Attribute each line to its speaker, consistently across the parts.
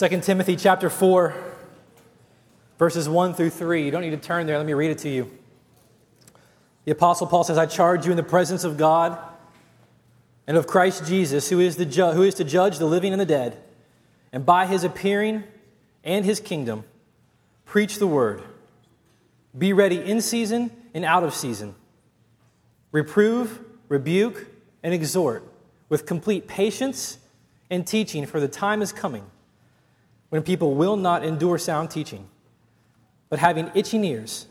Speaker 1: 2 Timothy chapter 4, verses 1 through 3. You don't need to turn there. Let me read it to you. The Apostle Paul says, I charge you in the presence of God and of Christ Jesus, who is, the ju- who is to judge the living and the dead, and by his appearing and his kingdom, preach the word. Be ready in season and out of season. Reprove, rebuke, and exhort with complete patience and teaching, for the time is coming when people will not endure sound teaching, but having itching ears,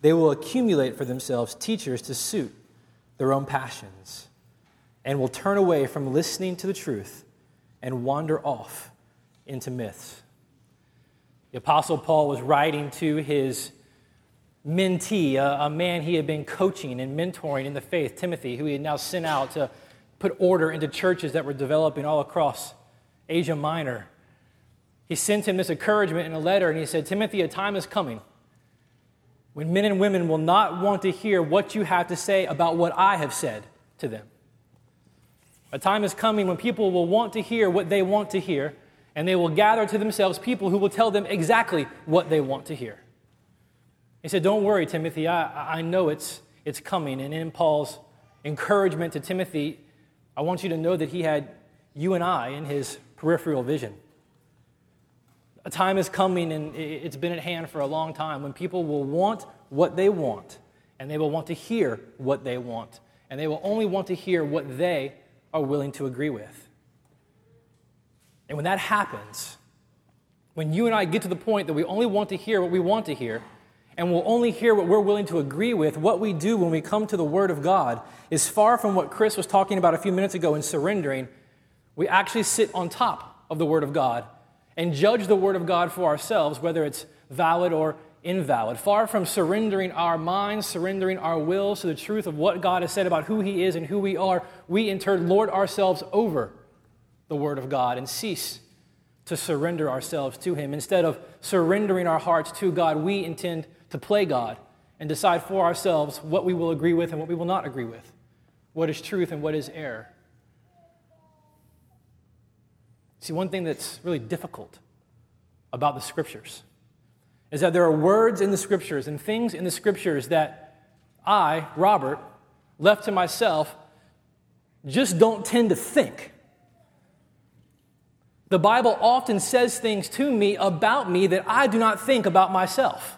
Speaker 1: they will accumulate for themselves teachers to suit their own passions, and will turn away from listening to the truth and wander off into myths. The Apostle Paul was writing to his mentee, a, a, man he had been coaching and mentoring in the faith, Timothy, who he had now sent out to put order into churches that were developing all across Asia Minor. He sent him this encouragement in a letter, and he said, Timothy, a time is coming when men and women will not want to hear what you have to say about what I have said to them. A time is coming when people will want to hear what they want to hear, and they will gather to themselves people who will tell them exactly what they want to hear. He said, Don't worry, Timothy, I, I know it's, it's coming. And in Paul's encouragement to Timothy, I want you to know that he had you and I in his peripheral vision. A time is coming, and it's been at hand for a long time, when people will want what they want, and they will want to hear what they want, and they will only want to hear what they are willing to agree with. And when that happens, when you and I get to the point that we only want to hear what we want to hear, and we'll only hear what we're willing to agree with, what we do when we come to the Word of God is far from what Chris was talking about a few minutes ago in surrendering. We actually sit on top of the Word of God and judge the Word of God for ourselves, whether it's valid or invalid. Far from surrendering our minds, surrendering our wills to the truth of what God has said about who He is and who we are, we in turn lord ourselves over the Word of God and cease to surrender ourselves to Him. Instead of surrendering our hearts to God, we intend to play God and decide for ourselves what we will agree with and what we will not agree with, what is truth and what is error. See, one thing that's really difficult about the scriptures is that there are words in the scriptures and things in the scriptures that I, Robert, left to myself, just don't tend to think. The Bible often says things to me about me that I do not think about myself.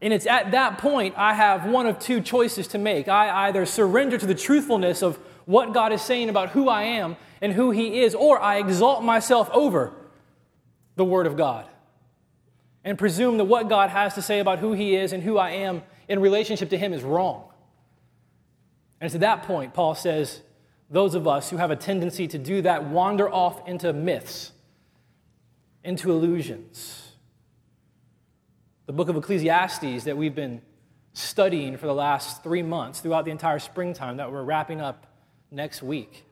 Speaker 1: And it's at that point I have one of two choices to make. I either surrender to the truthfulness of what God is saying about who I am and who He is, or I exalt myself over the Word of God and presume that what God has to say about who He is and who I am in relationship to Him is wrong. And it's at that point, Paul says, those of us who have a tendency to do that wander off into myths, into illusions. The book of Ecclesiastes that we've been studying for the last three months, throughout the entire springtime, that we're wrapping up next week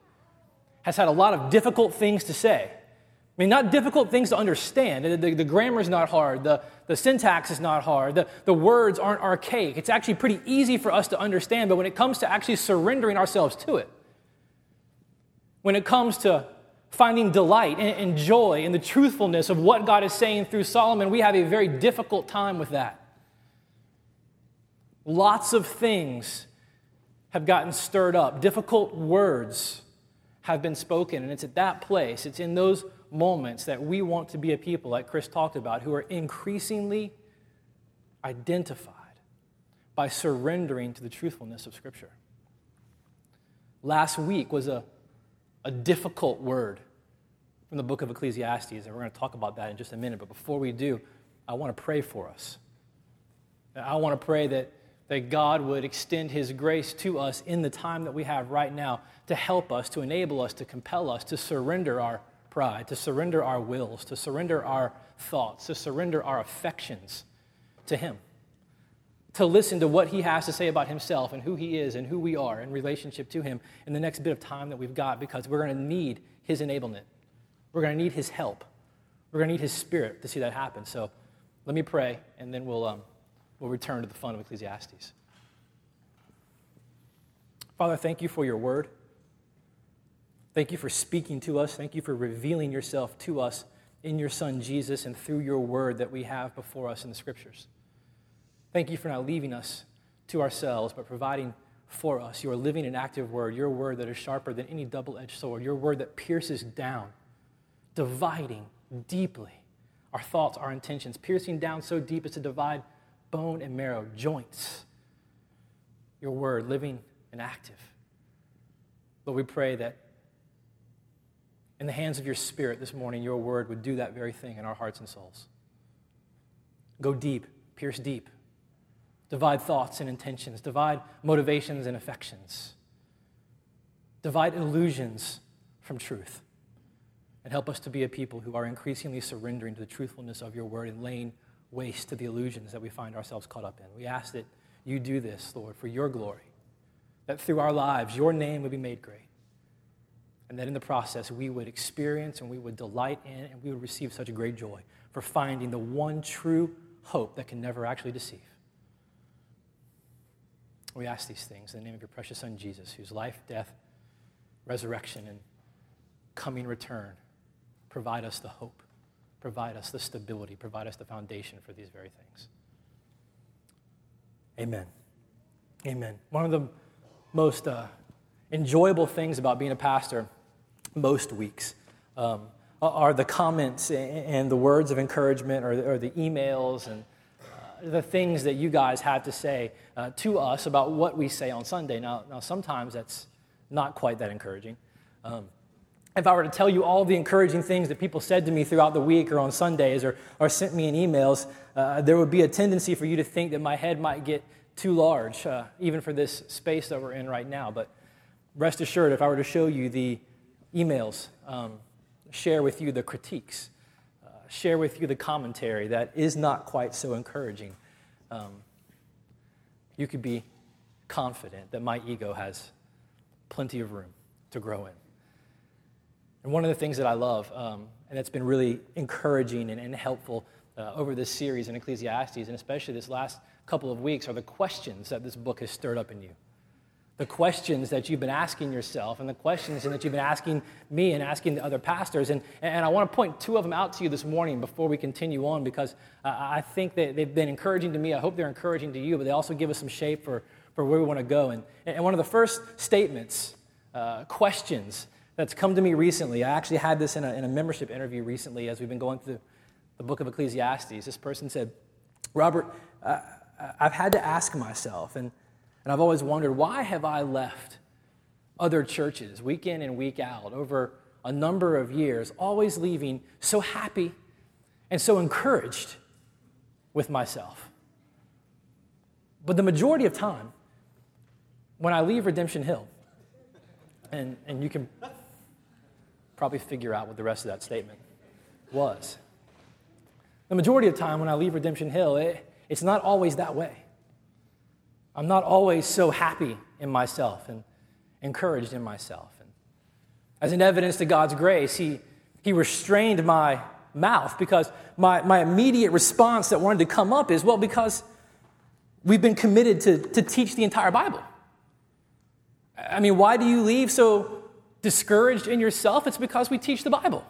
Speaker 1: has had a lot of difficult things to say. I mean, not difficult things to understand. The, the, the grammar is not hard, the, the syntax is not hard, the, the words aren't archaic. It's actually pretty easy for us to understand, but when it comes to actually surrendering ourselves to it, when it comes to finding delight and, and joy in the truthfulness of what God is saying through Solomon, we have a very difficult time with that. Lots of things have gotten stirred up, difficult words have been spoken. And it's at that place, it's in those moments that we want to be a people, like Chris talked about, who are increasingly identified by surrendering to the truthfulness of Scripture. Last week was a, a difficult word from the book of Ecclesiastes, and we're going to talk about that in just a minute. But before we do, I want to pray for us. I want to pray that that God would extend His grace to us in the time that we have right now to help us, to enable us, to compel us to surrender our pride, to surrender our wills, to surrender our thoughts, to surrender our affections to Him, to listen to what He has to say about Himself and who He is and who we are in relationship to Him in the next bit of time that we've got because we're going to need His enablement. We're going to need His help. We're going to need His Spirit to see that happen. So let me pray, and then we'll. Um, we'll return to the fun of Ecclesiastes. Father, thank you for your word. Thank you for speaking to us. Thank you for revealing yourself to us in your Son Jesus and through your word that we have before us in the scriptures. Thank you for not leaving us to ourselves, but providing for us your living and active word, your word that is sharper than any double edged sword, your word that pierces down, dividing deeply our thoughts, our intentions, piercing down so deep as to divide bone and marrow, joints. Your word, living and active. Lord, we pray that in the hands of your Spirit this morning, your word would do that very thing in our hearts and souls. Go deep, pierce deep, divide thoughts and intentions, divide motivations and affections, divide illusions from truth, and help us to be a people who are increasingly surrendering to the truthfulness of your word and laying waste to the illusions that we find ourselves caught up in. We ask that you do this, Lord, for your glory, that through our lives, your name would be made great and that in the process we would experience and we would delight in and we would receive such a great joy for finding the one true hope that can never actually deceive. We ask these things in the name of your precious Son, Jesus, whose life, death, resurrection, and coming return provide us the hope, provide us the stability, provide us the foundation for these very things. Amen. Amen. One of the most uh, enjoyable things about being a pastor most weeks um, are the comments and the words of encouragement or, the emails and uh, the things that you guys have to say uh, to us about what we say on Sunday. Now, now sometimes that's not quite that encouraging. Um, if I were to tell you all the encouraging things that people said to me throughout the week or on Sundays or, or sent me in emails, uh, there would be a tendency for you to think that my head might get too large, uh, even for this space that we're in right now. But rest assured, if I were to show you the emails, um, share with you the critiques, uh, share with you the commentary that is not quite so encouraging. Um, you could be confident that my ego has plenty of room to grow in. And one of the things that I love, um, and that's been really encouraging and, and helpful uh, over this series in Ecclesiastes, and especially this last couple of weeks, are the questions that this book has stirred up in you the questions that you've been asking yourself and the questions that you've been asking me and asking the other pastors. And, and I want to point two of them out to you this morning before we continue on because uh, I think that they've been encouraging to me. I hope they're encouraging to you, but they also give us some shape for, for where we want to go. And, and one of the first statements, uh, questions that's come to me recently, I actually had this in a, in a membership interview recently as we've been going through the book of Ecclesiastes. This person said, Robert, uh, I've had to ask myself, and and I've always wondered why have I left other churches week in and week out over a number of years, always leaving so happy and so encouraged with myself. But the majority of time, when I leave Redemption Hill, and, and you can probably figure out what the rest of that statement was. The majority of time when I leave Redemption Hill, it, it's not always that way. I'm not always so happy in myself and encouraged in myself. And as an evidence to God's grace, He, he restrained my mouth because my, my immediate response that wanted to come up is well, because we've been committed to, to teach the entire Bible. I mean, why do you leave so discouraged in yourself? It's because we teach the Bible.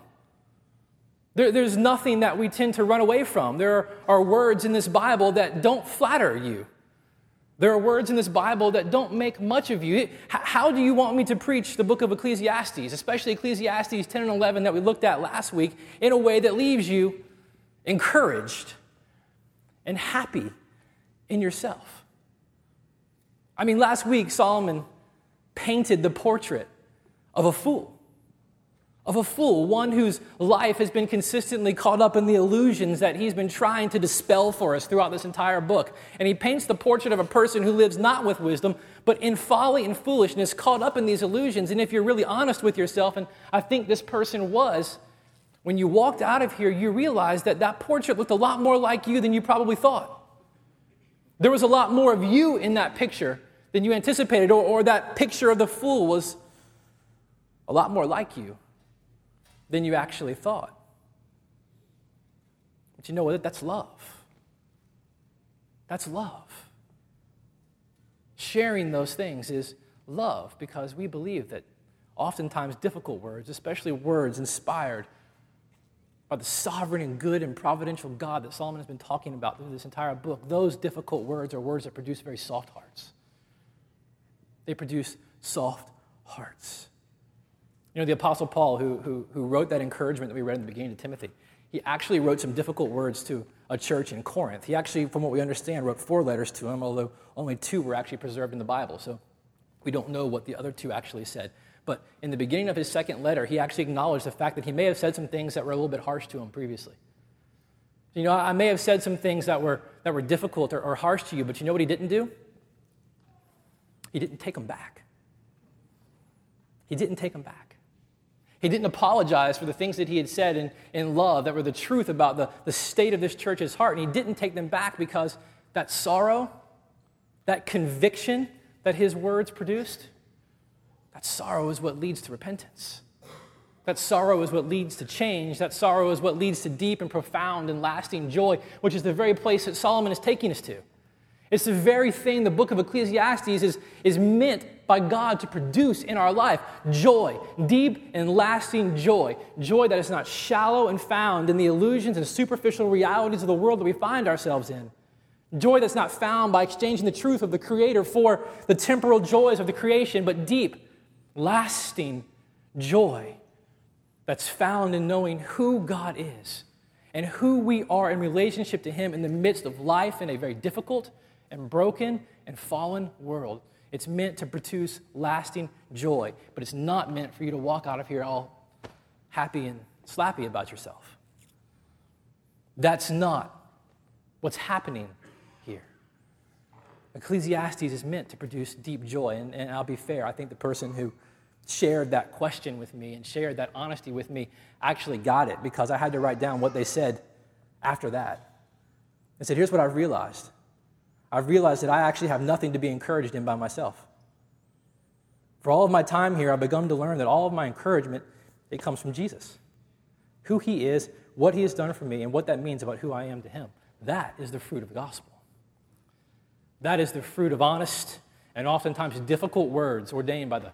Speaker 1: There, there's nothing that we tend to run away from. There are words in this Bible that don't flatter you. There are words in this Bible that don't make much of you. How do you want me to preach the book of Ecclesiastes, especially Ecclesiastes 10 and 11 that we looked at last week, in a way that leaves you encouraged and happy in yourself? I mean, last week, Solomon painted the portrait of a fool of a fool, one whose life has been consistently caught up in the illusions that he's been trying to dispel for us throughout this entire book. And he paints the portrait of a person who lives not with wisdom, but in folly and foolishness, caught up in these illusions. And if you're really honest with yourself, and I think this person was, when you walked out of here, you realized that that portrait looked a lot more like you than you probably thought. There was a lot more of you in that picture than you anticipated, or, or that picture of the fool was a lot more like you than you actually thought. But you know what? That's love. That's love. Sharing those things is love because we believe that oftentimes difficult words, especially words inspired by the sovereign and good and providential God that Solomon has been talking about through this entire book, those difficult words are words that produce very soft hearts. They produce soft hearts. You know, the Apostle Paul, who, who, who wrote that encouragement that we read in the beginning to Timothy, he actually wrote some difficult words to a church in Corinth. He actually, from what we understand, wrote four letters to them, although only two were actually preserved in the Bible. So we don't know what the other two actually said. But in the beginning of his second letter, he actually acknowledged the fact that he may have said some things that were a little bit harsh to him previously. You know, I may have said some things that were, that were difficult or, or harsh to you, but you know what he didn't do? He didn't take them back. He didn't take them back. He didn't apologize for the things that he had said in, in love that were the truth about the, the state of this church's heart. And he didn't take them back because that sorrow, that conviction that his words produced, that sorrow is what leads to repentance. That sorrow is what leads to change. That sorrow is what leads to deep and profound and lasting joy, which is the very place that Solomon is taking us to. It's the very thing the book of Ecclesiastes is, is meant by God to produce in our life joy, deep and lasting joy. Joy that is not shallow and found in the illusions and superficial realities of the world that we find ourselves in. Joy that's not found by exchanging the truth of the Creator for the temporal joys of the creation, but deep, lasting joy that's found in knowing who God is and who we are in relationship to Him in the midst of life in a very difficult and broken and fallen world. It's meant to produce lasting joy, but it's not meant for you to walk out of here all happy and slappy about yourself. That's not what's happening here. Ecclesiastes is meant to produce deep joy, and, and I'll be fair, I think the person who shared that question with me and shared that honesty with me actually got it because I had to write down what they said after that. I said, Here's what I've realized I've realized that I actually have nothing to be encouraged in by myself. For all of my time here, I've begun to learn that all of my encouragement, it comes from Jesus. Who he is, what he has done for me, and what that means about who I am to him. That is the fruit of the gospel. That is the fruit of honest and oftentimes difficult words ordained by the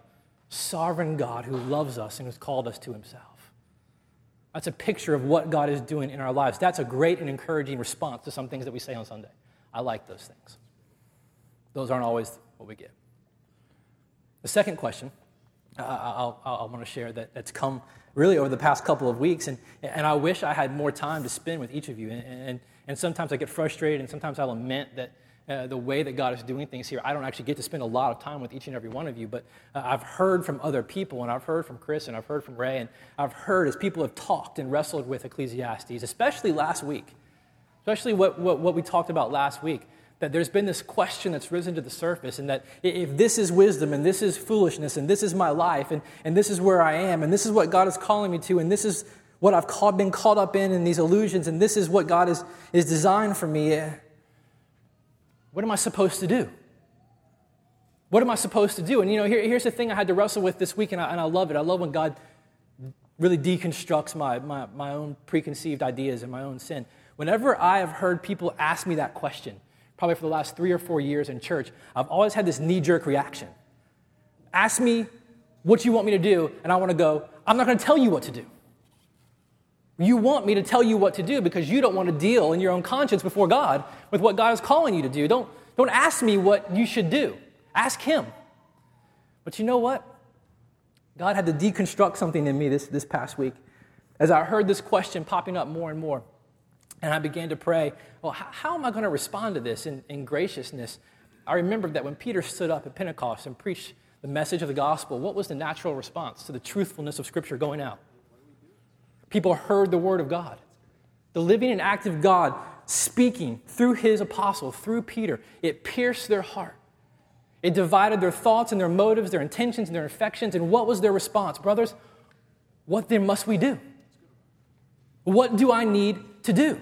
Speaker 1: sovereign God who loves us and has called us to himself. That's a picture of what God is doing in our lives. That's a great and encouraging response to some things that we say on Sunday. I like those things. Those aren't always what we get. The second question I'll, i want to share that, that's come really over the past couple of weeks, and, and I wish I had more time to spend with each of you. And, and, and sometimes I get frustrated, and sometimes I lament that uh, the way that God is doing things here, I don't actually get to spend a lot of time with each and every one of you, but uh, I've heard from other people, and I've heard from Chris, and I've heard from Ray, and I've heard as people have talked and wrestled with Ecclesiastes, especially last week especially what, what, what we talked about last week that there's been this question that's risen to the surface, and that if this is wisdom, and this is foolishness, and this is my life, and, and this is where I am, and this is what God is calling me to, and this is what I've called, been caught up in, in these illusions, and this is what God is, is designed for me, eh, what am I supposed to do? What am I supposed to do? And you know, here, here's the thing I had to wrestle with this week, and I, and I love it. I love when God really deconstructs my, my, my own preconceived ideas and my own sin. Whenever I have heard people ask me that question, probably for the last three or four years in church, I've always had this knee jerk reaction. Ask me what you want me to do, and I want to go, I'm not going to tell you what to do. You want me to tell you what to do because you don't want to deal in your own conscience before God with what God is calling you to do. Don't, don't ask me what you should do, ask Him. But you know what? God had to deconstruct something in me this, this past week as I heard this question popping up more and more. And I began to pray, well, how, how am I going to respond to this in, in graciousness? I remembered that when Peter stood up at Pentecost and preached the message of the gospel, what was the natural response to the truthfulness of Scripture going out? People heard the word of God. The living and active God speaking through his apostle, through Peter, it pierced their heart. It divided their thoughts and their motives, their intentions and their affections. And what was their response? Brothers, what then must we do? What do I need to do?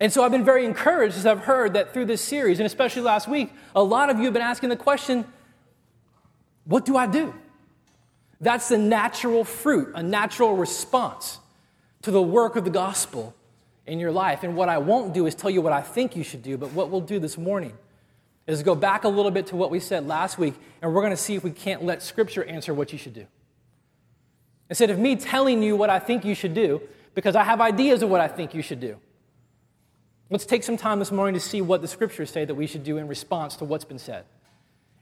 Speaker 1: And so I've been very encouraged as I've heard that through this series, and especially last week, a lot of you have been asking the question what do I do? That's the natural fruit, a natural response to the work of the gospel in your life. And what I won't do is tell you what I think you should do, but what we'll do this morning is go back a little bit to what we said last week, and we're going to see if we can't let Scripture answer what you should do. Instead of me telling you what I think you should do, because I have ideas of what I think you should do. Let's take some time this morning to see what the scriptures say that we should do in response to what's been said,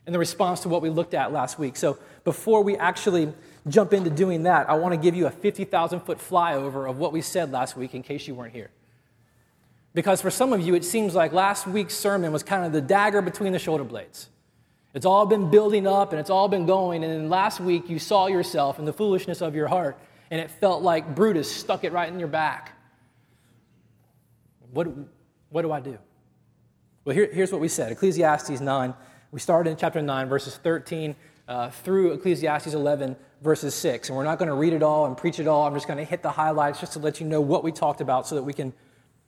Speaker 1: in the response to what we looked at last week. So, before we actually jump into doing that, I want to give you a 50,000 foot flyover of what we said last week in case you weren't here. Because for some of you, it seems like last week's sermon was kind of the dagger between the shoulder blades. It's all been building up and it's all been going, and then last week you saw yourself in the foolishness of your heart, and it felt like Brutus stuck it right in your back. What, what do I do? Well, here, here's what we said Ecclesiastes 9. We started in chapter 9, verses 13 uh, through Ecclesiastes 11, verses 6. And we're not going to read it all and preach it all. I'm just going to hit the highlights just to let you know what we talked about so that we can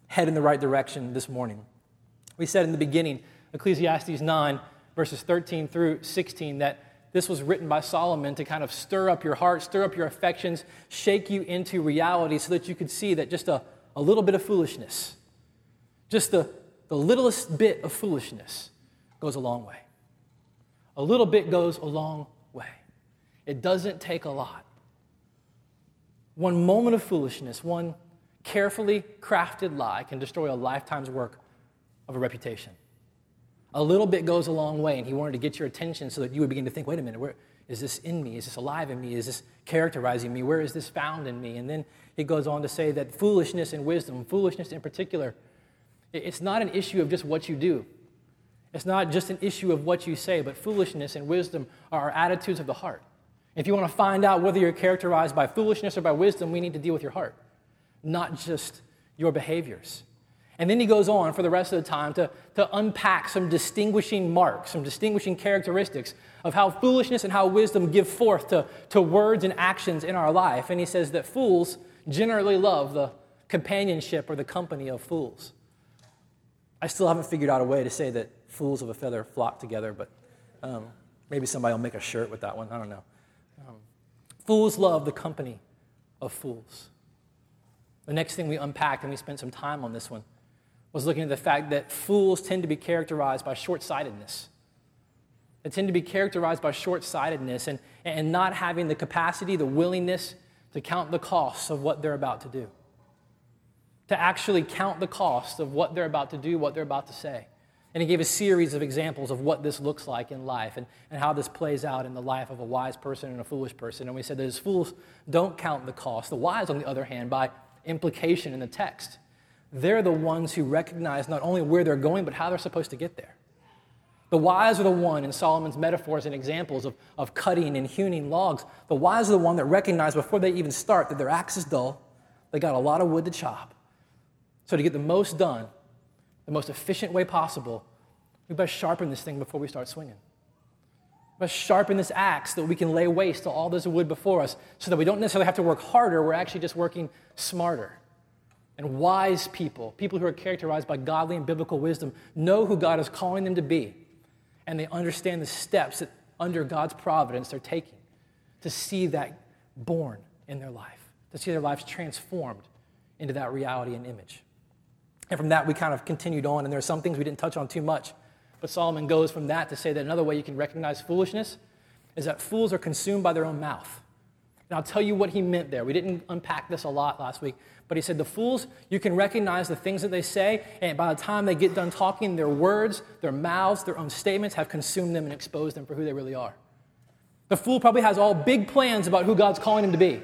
Speaker 1: head in the right direction this morning. We said in the beginning, Ecclesiastes 9, verses 13 through 16, that this was written by Solomon to kind of stir up your heart, stir up your affections, shake you into reality so that you could see that just a, a little bit of foolishness, just the, the littlest bit of foolishness goes a long way. A little bit goes a long way. It doesn't take a lot. One moment of foolishness, one carefully crafted lie can destroy a lifetime's work of a reputation. A little bit goes a long way, and he wanted to get your attention so that you would begin to think, wait a minute, where is this in me? Is this alive in me? Is this characterizing me? Where is this found in me? And then he goes on to say that foolishness and wisdom, foolishness in particular, it's not an issue of just what you do. It's not just an issue of what you say, but foolishness and wisdom are attitudes of the heart. If you want to find out whether you're characterized by foolishness or by wisdom, we need to deal with your heart, not just your behaviors. And then he goes on for the rest of the time to, to unpack some distinguishing marks, some distinguishing characteristics of how foolishness and how wisdom give forth to, to words and actions in our life. And he says that fools generally love the companionship or the company of fools. I still haven't figured out a way to say that fools of a feather flock together, but um, maybe somebody will make a shirt with that one. I don't know. Um, fools love the company of fools. The next thing we unpacked, and we spent some time on this one, was looking at the fact that fools tend to be characterized by short sightedness. They tend to be characterized by short sightedness and, and not having the capacity, the willingness to count the costs of what they're about to do. To actually count the cost of what they're about to do, what they're about to say. And he gave a series of examples of what this looks like in life and, and how this plays out in the life of a wise person and a foolish person. And we said that as fools don't count the cost. The wise, on the other hand, by implication in the text, they're the ones who recognize not only where they're going, but how they're supposed to get there. The wise are the one in Solomon's metaphors and examples of, of cutting and hewing logs. The wise are the one that recognize before they even start that their axe is dull. They got a lot of wood to chop. So, to get the most done, the most efficient way possible, we better sharpen this thing before we start swinging. We better sharpen this axe so that we can lay waste to all this wood before us so that we don't necessarily have to work harder, we're actually just working smarter. And wise people, people who are characterized by godly and biblical wisdom, know who God is calling them to be. And they understand the steps that, under God's providence, they're taking to see that born in their life, to see their lives transformed into that reality and image. And from that, we kind of continued on, and there are some things we didn't touch on too much. But Solomon goes from that to say that another way you can recognize foolishness is that fools are consumed by their own mouth. And I'll tell you what he meant there. We didn't unpack this a lot last week, but he said the fools, you can recognize the things that they say, and by the time they get done talking, their words, their mouths, their own statements have consumed them and exposed them for who they really are. The fool probably has all big plans about who God's calling him to be.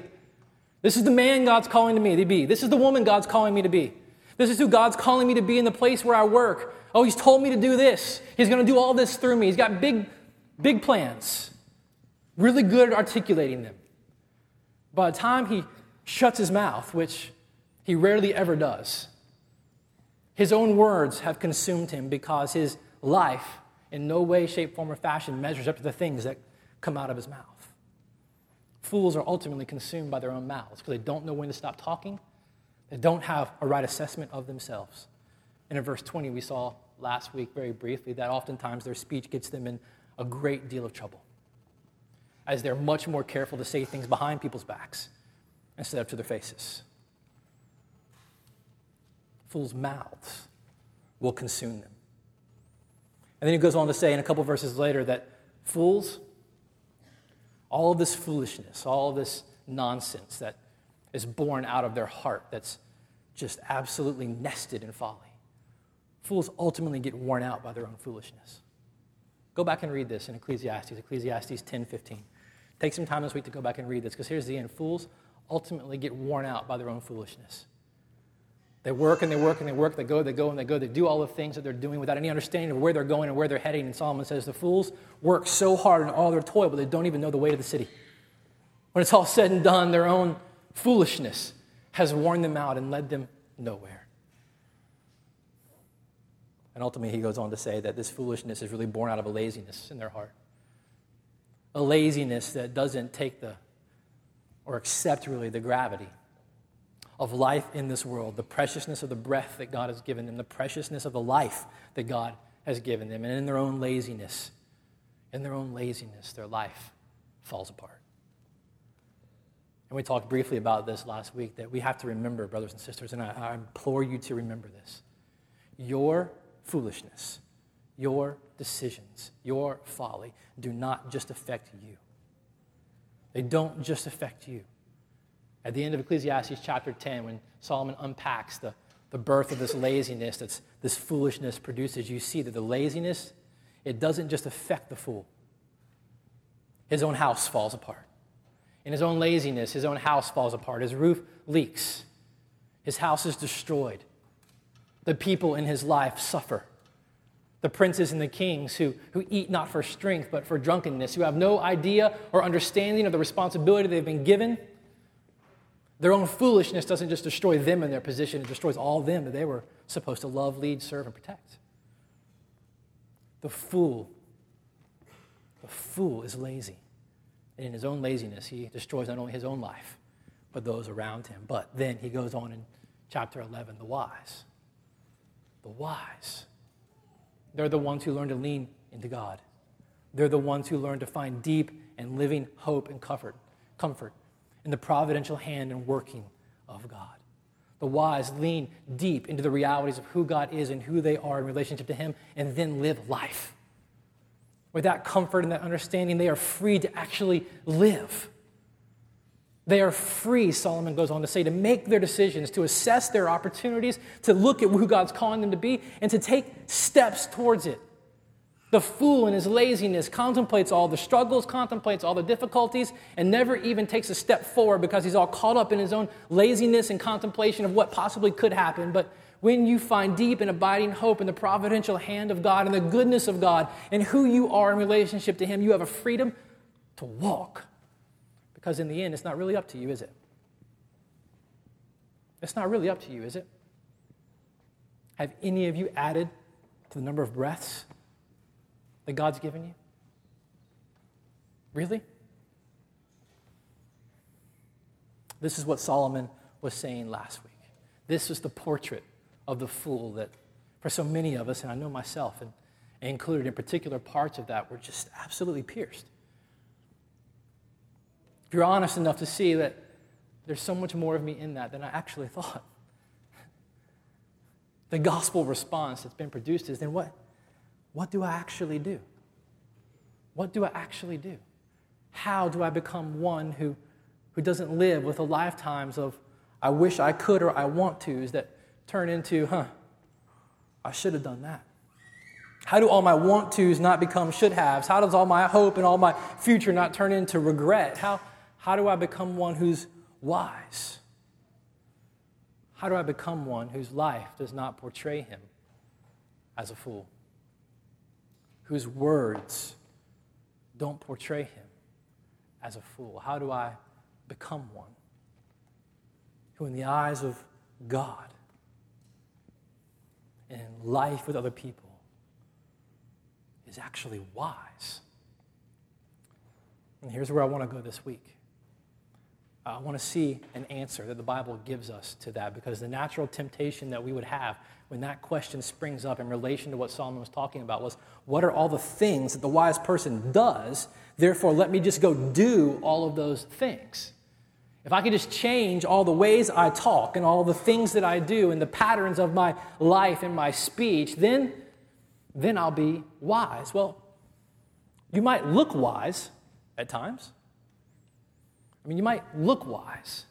Speaker 1: This is the man God's calling me to be. This is the woman God's calling me to be. This is who God's calling me to be in the place where I work. Oh, he's told me to do this. He's going to do all this through me. He's got big, big plans. Really good at articulating them. By the time he shuts his mouth, which he rarely ever does, his own words have consumed him because his life, in no way, shape, form, or fashion, measures up to the things that come out of his mouth. Fools are ultimately consumed by their own mouths because they don't know when to stop talking. They don't have a right assessment of themselves. And in verse 20, we saw last week very briefly that oftentimes their speech gets them in a great deal of trouble as they're much more careful to say things behind people's backs instead of to their faces. Fools' mouths will consume them. And then he goes on to say in a couple verses later that fools, all of this foolishness, all of this nonsense that is born out of their heart that's just absolutely nested in folly. Fools ultimately get worn out by their own foolishness. Go back and read this in Ecclesiastes, Ecclesiastes 10 15. Take some time this week to go back and read this because here's the end. Fools ultimately get worn out by their own foolishness. They work and they work and they work, they go, they go and they go, they do all the things that they're doing without any understanding of where they're going and where they're heading. And Solomon says the fools work so hard in all their toil, but they don't even know the way to the city. When it's all said and done, their own foolishness has worn them out and led them nowhere. And ultimately, he goes on to say that this foolishness is really born out of a laziness in their heart. A laziness that doesn't take the, or accept really the gravity of life in this world, the preciousness of the breath that God has given them, the preciousness of the life that God has given them. And in their own laziness, in their own laziness, their life falls apart. And we talked briefly about this last week that we have to remember, brothers and sisters, and I, I implore you to remember this. Your foolishness, your decisions, your folly do not just affect you. They don't just affect you. At the end of Ecclesiastes chapter 10, when Solomon unpacks the, the birth of this laziness that this foolishness produces, you see that the laziness, it doesn't just affect the fool. His own house falls apart. In his own laziness, his own house falls apart. His roof leaks. His house is destroyed. The people in his life suffer. The princes and the kings who, who eat not for strength, but for drunkenness, who have no idea or understanding of the responsibility they've been given. Their own foolishness doesn't just destroy them and their position, it destroys all them that they were supposed to love, lead, serve, and protect. The fool, the fool is lazy. And in his own laziness, he destroys not only his own life, but those around him. But then he goes on in chapter 11 the wise. The wise. They're the ones who learn to lean into God. They're the ones who learn to find deep and living hope and comfort, comfort in the providential hand and working of God. The wise lean deep into the realities of who God is and who they are in relationship to Him and then live life. With that comfort and that understanding, they are free to actually live. They are free, Solomon goes on to say, to make their decisions, to assess their opportunities, to look at who God's calling them to be, and to take steps towards it. The fool in his laziness contemplates all the struggles, contemplates all the difficulties, and never even takes a step forward because he's all caught up in his own laziness and contemplation of what possibly could happen. But when you find deep and abiding hope in the providential hand of God and the goodness of God and who you are in relationship to Him, you have a freedom to walk. Because in the end, it's not really up to you, is it? It's not really up to you, is it? Have any of you added to the number of breaths that God's given you? Really? This is what Solomon was saying last week. This was the portrait of the fool that for so many of us, and I know myself, and, and included in particular parts of that, were just absolutely pierced. If you're honest enough to see that there's so much more of me in that than I actually thought. The gospel response that's been produced is then what? What do I actually do? What do I actually do? How do I become one who, who doesn't live with the lifetimes of I wish I could or I want to's that turn into, huh, I should have done that? How do all my want tos not become should haves? How does all my hope and all my future not turn into regret? How, how do I become one who's wise? How do I become one whose life does not portray him as a fool? Whose words don't portray him as a fool? How do I become one who, in the eyes of God, and in life with other people is actually wise. And here's where I want to go this week. I want to see an answer that the Bible gives us to that because the natural temptation that we would have when that question springs up in relation to what Solomon was talking about was what are all the things that the wise person does? Therefore, let me just go do all of those things. If I could just change all the ways I talk and all the things that I do and the patterns of my life and my speech, then, then I'll be wise. Well, you might look wise at times. I mean, you might look wise.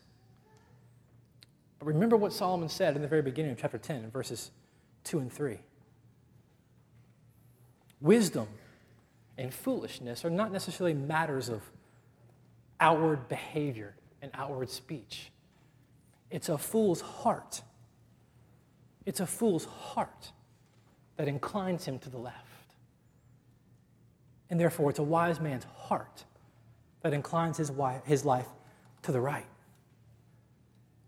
Speaker 1: But remember what Solomon said in the very beginning of chapter 10, in verses 2 and 3. Wisdom and foolishness are not necessarily matters of outward behavior and outward speech. It's a fool's heart. It's a fool's heart that inclines him to the left. And therefore, it's a wise man's heart that inclines his, his life to the right.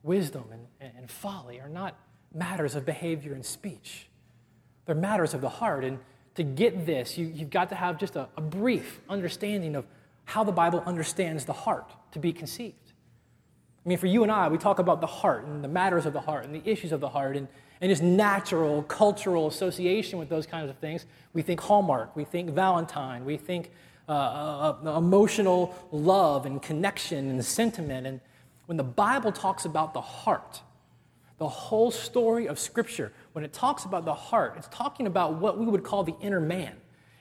Speaker 1: Wisdom and, and folly are not matters of behavior and speech, they're matters of the heart. And to get this, you, have got to have just a, a brief understanding of how the Bible understands the heart to be conceived. I mean, for you and I, we talk about the heart and the matters of the heart and the issues of the heart and, and just natural cultural association with those kinds of things. We think Hallmark, we think Valentine, we think uh, uh, uh, emotional love and connection and sentiment. And when the Bible talks about the heart, the whole story of Scripture, when it talks about the heart, it's talking about what we would call the inner man.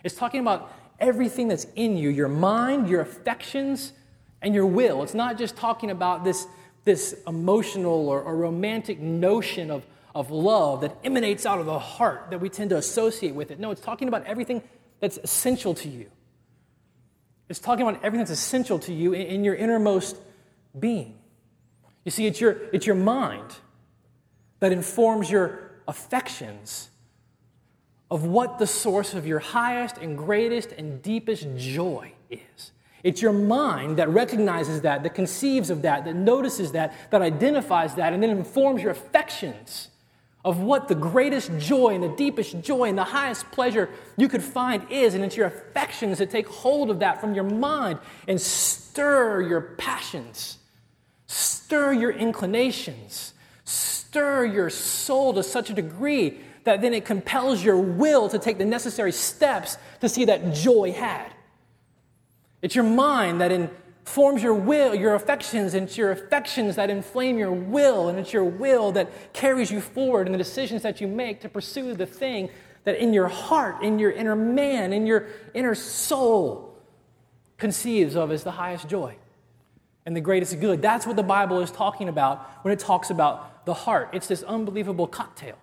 Speaker 1: It's talking about everything that's in you your mind, your affections, and your will. It's not just talking about this, this emotional or, or romantic notion of, of love that emanates out of the heart that we tend to associate with it. No, it's talking about everything that's essential to you. It's talking about everything that's essential to you in, in your innermost being. You see, it's your, it's your mind that informs your affections of what the source of your highest and greatest and deepest joy is. It's your mind that recognizes that, that conceives of that, that notices that, that identifies that, and then informs your affections of what the greatest joy and the deepest joy and the highest pleasure you could find is. And it's your affections that take hold of that from your mind and stir your passions, stir your inclinations, stir your soul to such a degree that then it compels your will to take the necessary steps to see that joy had. It's your mind that informs your will, your affections, and it's your affections that inflame your will, and it's your will that carries you forward in the decisions that you make to pursue the thing that in your heart, in your inner man, in your inner soul conceives of as the highest joy and the greatest good. That's what the Bible is talking about when it talks about the heart. It's this unbelievable cocktail,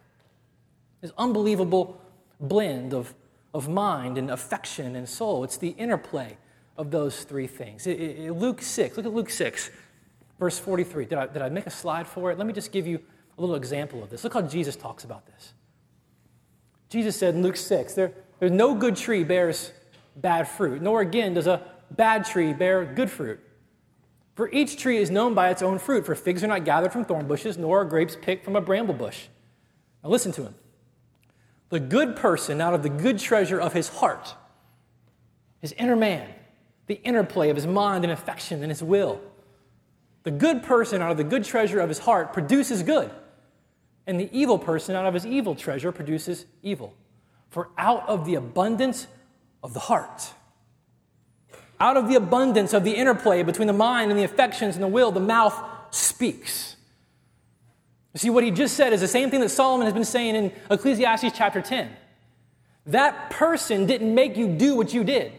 Speaker 1: this unbelievable blend of, of mind and affection and soul. It's the interplay of those three things. It, it, Luke 6, look at Luke 6, verse 43. Did I, did I make a slide for it? Let me just give you a little example of this. Look how Jesus talks about this. Jesus said in Luke 6, there, there's no good tree bears bad fruit, nor again does a bad tree bear good fruit. For each tree is known by its own fruit, for figs are not gathered from thorn bushes, nor are grapes picked from a bramble bush. Now listen to him. The good person out of the good treasure of his heart, his inner man, the interplay of his mind and affection and his will. The good person out of the good treasure of his heart produces good, and the evil person out of his evil treasure produces evil. For out of the abundance of the heart, out of the abundance of the interplay between the mind and the affections and the will, the mouth speaks. You see, what he just said is the same thing that Solomon has been saying in Ecclesiastes chapter 10. That person didn't make you do what you did.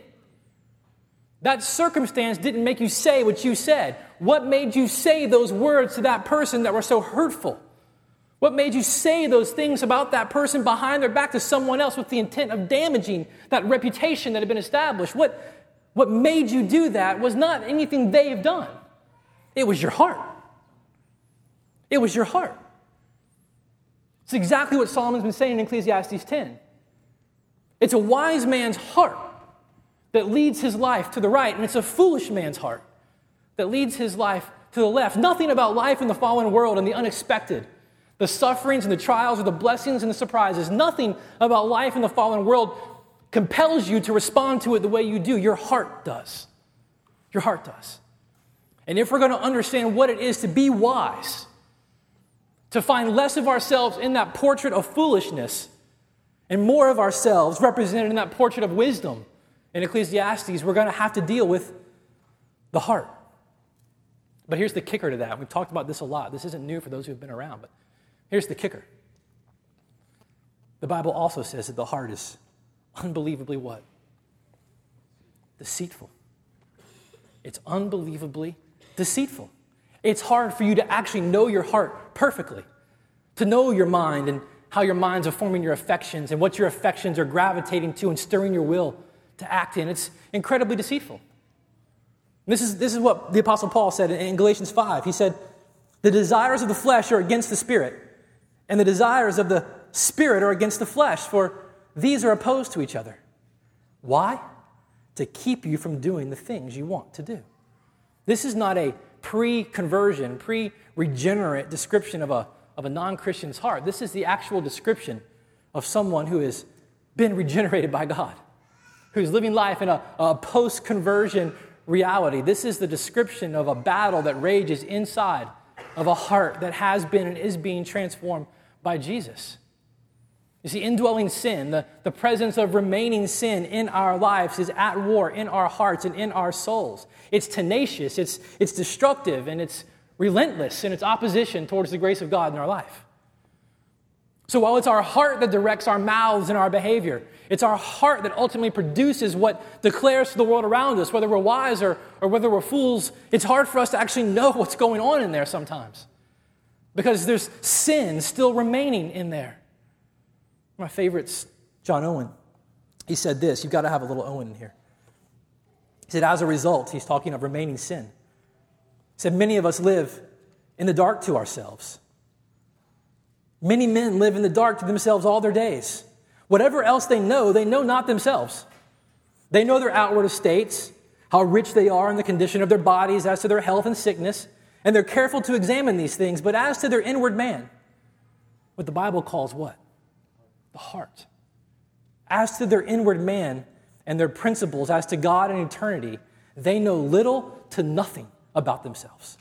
Speaker 1: That circumstance didn't make you say what you said. What made you say those words to that person that were so hurtful? What made you say those things about that person behind their back to someone else with the intent of damaging that reputation that had been established? What, what made you do that was not anything they have done, it was your heart. It was your heart. It's exactly what Solomon's been saying in Ecclesiastes 10. It's a wise man's heart that leads his life to the right, and it's a foolish man's heart that leads his life to the left. Nothing about life in the fallen world and the unexpected, the sufferings and the trials or the blessings and the surprises, nothing about life in the fallen world compels you to respond to it the way you do. Your heart does. Your heart does. And if we're going to understand what it is to be wise, to find less of ourselves in that portrait of foolishness and more of ourselves represented in that portrait of wisdom, in Ecclesiastes, we're going to have to deal with the heart. But here's the kicker to that. We've talked about this a lot. This isn't new for those who've been around, but here's the kicker. The Bible also says that the heart is unbelievably what? Deceitful. It's unbelievably deceitful. It's hard for you to actually know your heart perfectly, to know your mind and how your minds are forming your affections and what your affections are gravitating to and stirring your will to act in. It's incredibly deceitful. This is, this is what the Apostle Paul said in Galatians 5. He said, The desires of the flesh are against the Spirit, and the desires of the Spirit are against the flesh, for these are opposed to each other. Why? To keep you from doing the things you want to do. This is not a pre conversion, pre regenerate description of a, of a non Christian's heart. This is the actual description of someone who has been regenerated by God, who's living life in a, a post conversion reality. This is the description of a battle that rages inside of a heart that has been and is being transformed by Jesus. You see, indwelling sin, the, the presence of remaining sin in our lives is at war in our hearts and in our souls. It's tenacious, it's, it's destructive, and it's relentless in its opposition towards the grace of God in our life. So while it's our heart that directs our mouths and our behavior, it's our heart that ultimately produces what declares to the world around us, whether we're wise or, or whether we're fools, it's hard for us to actually know what's going on in there sometimes because there's sin still remaining in there. My favorite's John Owen. He said this you've got to have a little Owen in here. He said, as a result, he's talking of remaining sin. He said, many of us live in the dark to ourselves. Many men live in the dark to themselves all their days. Whatever else they know, they know not themselves. They know their outward estates, how rich they are in the condition of their bodies as to their health and sickness, and they're careful to examine these things. But as to their inward man, what the Bible calls what? The heart. As to their inward man and their principles, as to God and eternity, they know little to nothing about themselves.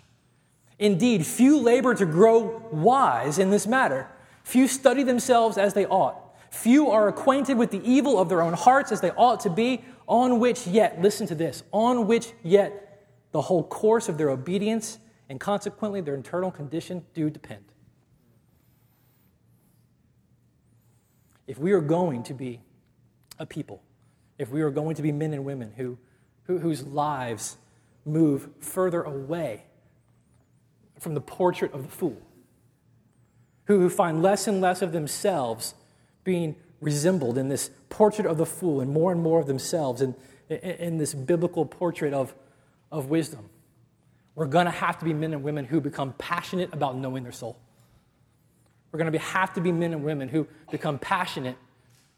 Speaker 1: Indeed, few labor to grow wise in this matter. Few study themselves as they ought. Few are acquainted with the evil of their own hearts as they ought to be, on which yet, listen to this, on which yet the whole course of their obedience and consequently their internal condition do depend. If we are going to be a people, if we are going to be men and women who, who whose lives move further away from the portrait of the fool, who, who find less and less of themselves being resembled in this portrait of the fool and more and more of themselves in, in, in this biblical portrait of, of wisdom. We're going to have to be men and women who become passionate about knowing their soul. We're going to have to be men and women who become passionate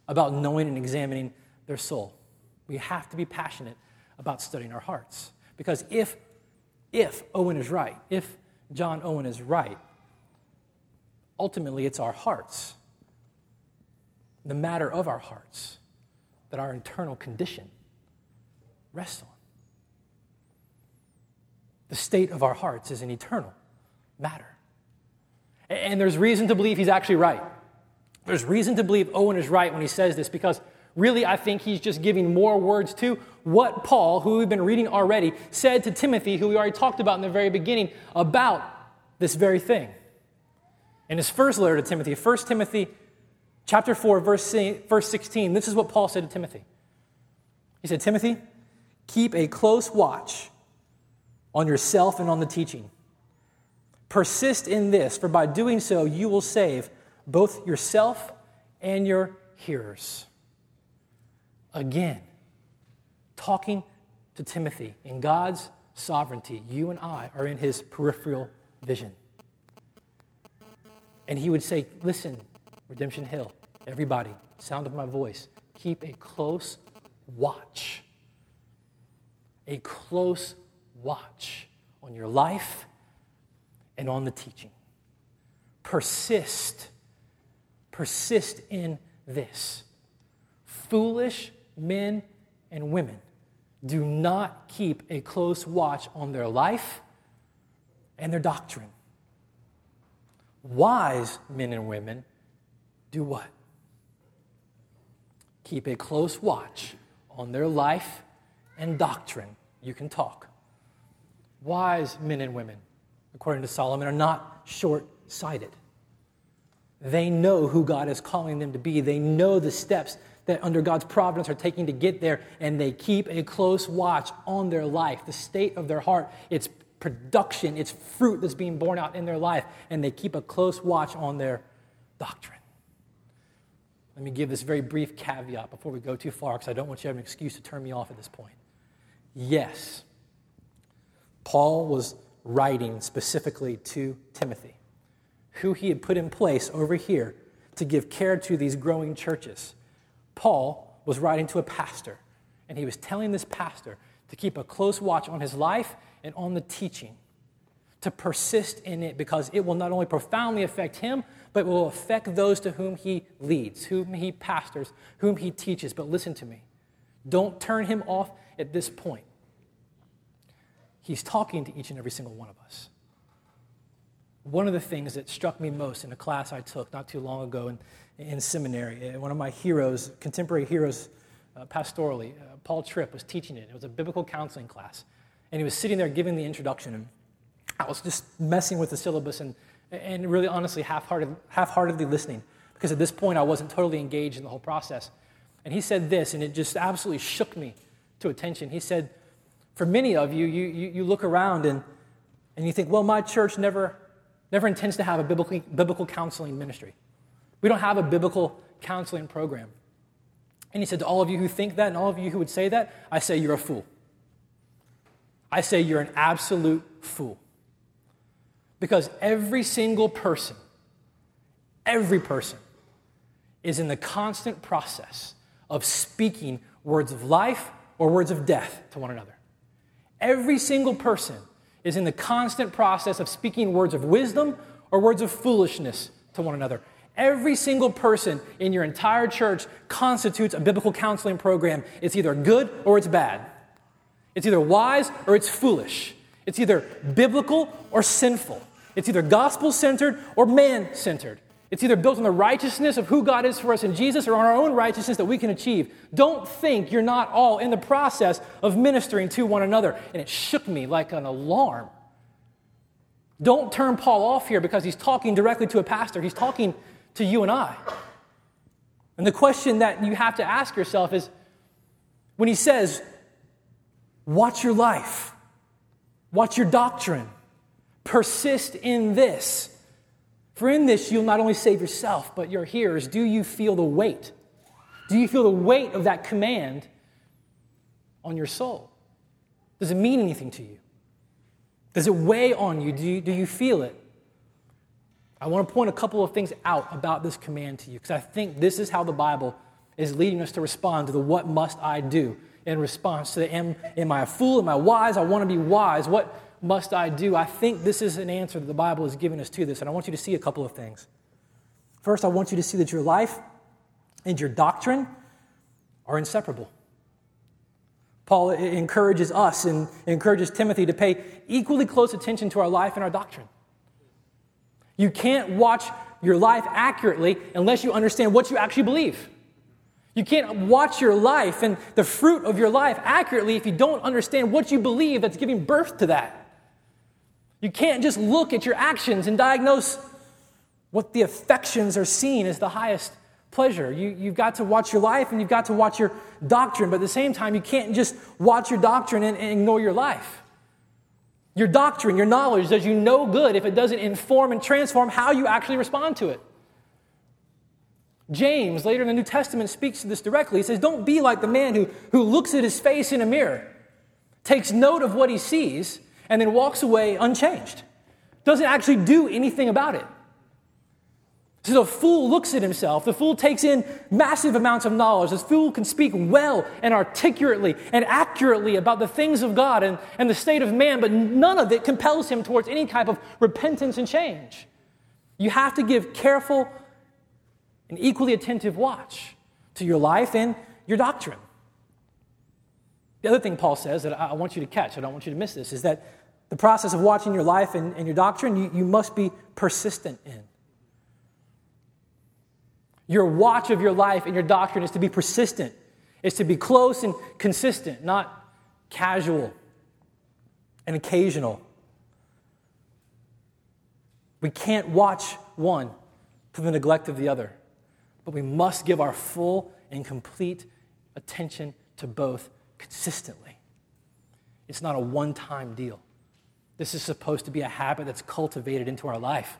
Speaker 1: about knowing and examining their soul. We have to be passionate about studying our hearts. Because if, if Owen is right, if John Owen is right, ultimately it's our hearts the matter of our hearts that our internal condition rests on. The state of our hearts is an eternal matter. And there's reason to believe he's actually right. There's reason to believe Owen is right when he says this because really I think he's just giving more words to what Paul, who we've been reading already, said to Timothy, who we already talked about in the very beginning, about this very thing. In his first letter to Timothy, 1 Timothy Chapter 4, verse, verse 16, this is what Paul said to Timothy. He said, Timothy, keep a close watch on yourself and on the teaching. Persist in this, for by doing so, you will save both yourself and your hearers. Again, talking to Timothy in God's sovereignty, you and I are in his peripheral vision. And he would say, Listen, Redemption Hill, everybody, sound of my voice, keep a close watch. A close watch on your life and on the teaching. Persist. Persist in this. Foolish men and women do not keep a close watch on their life and their doctrine. Wise men and women do what? Keep a close watch on their life and doctrine. You can talk. Wise men and women, according to Solomon, are not short sighted. They know who God is calling them to be. They know the steps that under God's providence are taking to get there, and they keep a close watch on their life, the state of their heart. It's production, it's fruit that's being borne out in their life, and they keep a close watch on their doctrine. Let me give this very brief caveat before we go too far, because I don't want you to have an excuse to turn me off at this point. Yes, Paul was writing specifically to Timothy, who he had put in place over here to give care to these growing churches. Paul was writing to a pastor, and he was telling this pastor to keep a close watch on his life and on the teaching, to persist in it because it will not only profoundly affect him, but will affect those to whom he leads, whom he pastors, whom he teaches. But listen to me. Don't turn him off at this point. He's talking to each and every single one of us. One of the things that struck me most in a class I took not too long ago in, in seminary, uh, one of my heroes, contemporary heroes uh, pastorally, uh, Paul Tripp, was teaching it. It was a biblical counseling class. And he was sitting there giving the introduction. And I was just messing with the syllabus and, and really honestly half-hearted, half-heartedly listening because at this point I wasn't totally engaged in the whole process. And he said this, and it just absolutely shook me to attention. He said, for many of you, you, you, you look around and, and you think, well, my church never, never intends to have a biblical, biblical counseling ministry. We don't have a biblical counseling program. And he said to all of you who think that and all of you who would say that, I say you're a fool. I say you're an absolute fool. Because every single person, every person, is in the constant process of speaking words of life or words of death to one another. Every single person is in the constant process of speaking words of wisdom or words of foolishness to one another. Every single person in your entire church constitutes a biblical counseling program. It's either good or it's bad. It's either wise or it's foolish. It's either biblical or sinful. It's either gospel centered or man centered. It's either built on the righteousness of who God is for us in Jesus or on our own righteousness that we can achieve. Don't think you're not all in the process of ministering to one another. And it shook me like an alarm. Don't turn Paul off here because he's talking directly to a pastor, he's talking to you and I. And the question that you have to ask yourself is when he says, Watch your life, watch your doctrine, persist in this. For in this you'll not only save yourself, but your hearers. Do you feel the weight? Do you feel the weight of that command on your soul? Does it mean anything to you? Does it weigh on you? Do you, do you feel it? I want to point a couple of things out about this command to you because I think this is how the Bible is leading us to respond to the what must I do in response to the am, am I a fool? Am I wise? I want to be wise. What must I do? I think this is an answer that the Bible is giving us to this, and I want you to see a couple of things. First, I want you to see that your life and your doctrine are inseparable. Paul encourages us and encourages Timothy to pay equally close attention to our life and our doctrine. You can't watch your life accurately unless you understand what you actually believe. You can't watch your life and the fruit of your life accurately if you don't understand what you believe that's giving birth to that. You can't just look at your actions and diagnose what the affections are seen as the highest pleasure. You, you've got to watch your life and you've got to watch your doctrine, but at the same time, you can't just watch your doctrine and, and ignore your life. Your doctrine, your knowledge does you no good if it doesn't inform and transform how you actually respond to it. James, later in the New Testament, speaks to this directly. He says, Don't be like the man who, who looks at his face in a mirror, takes note of what he sees, and then walks away unchanged. Doesn't actually do anything about it. So the fool looks at himself. The fool takes in massive amounts of knowledge. The fool can speak well and articulately and accurately about the things of God and, and the state of man, but none of it compels him towards any type of repentance and change. You have to give careful and equally attentive watch to your life and your doctrine. The other thing Paul says that I want you to catch, I don't want you to miss this, is that the process of watching your life and, and your doctrine, you, you must be persistent in. Your watch of your life and your doctrine is to be persistent, is to be close and consistent, not casual and occasional. We can't watch one to the neglect of the other, but we must give our full and complete attention to both consistently. It's not a one time deal. This is supposed to be a habit that's cultivated into our life,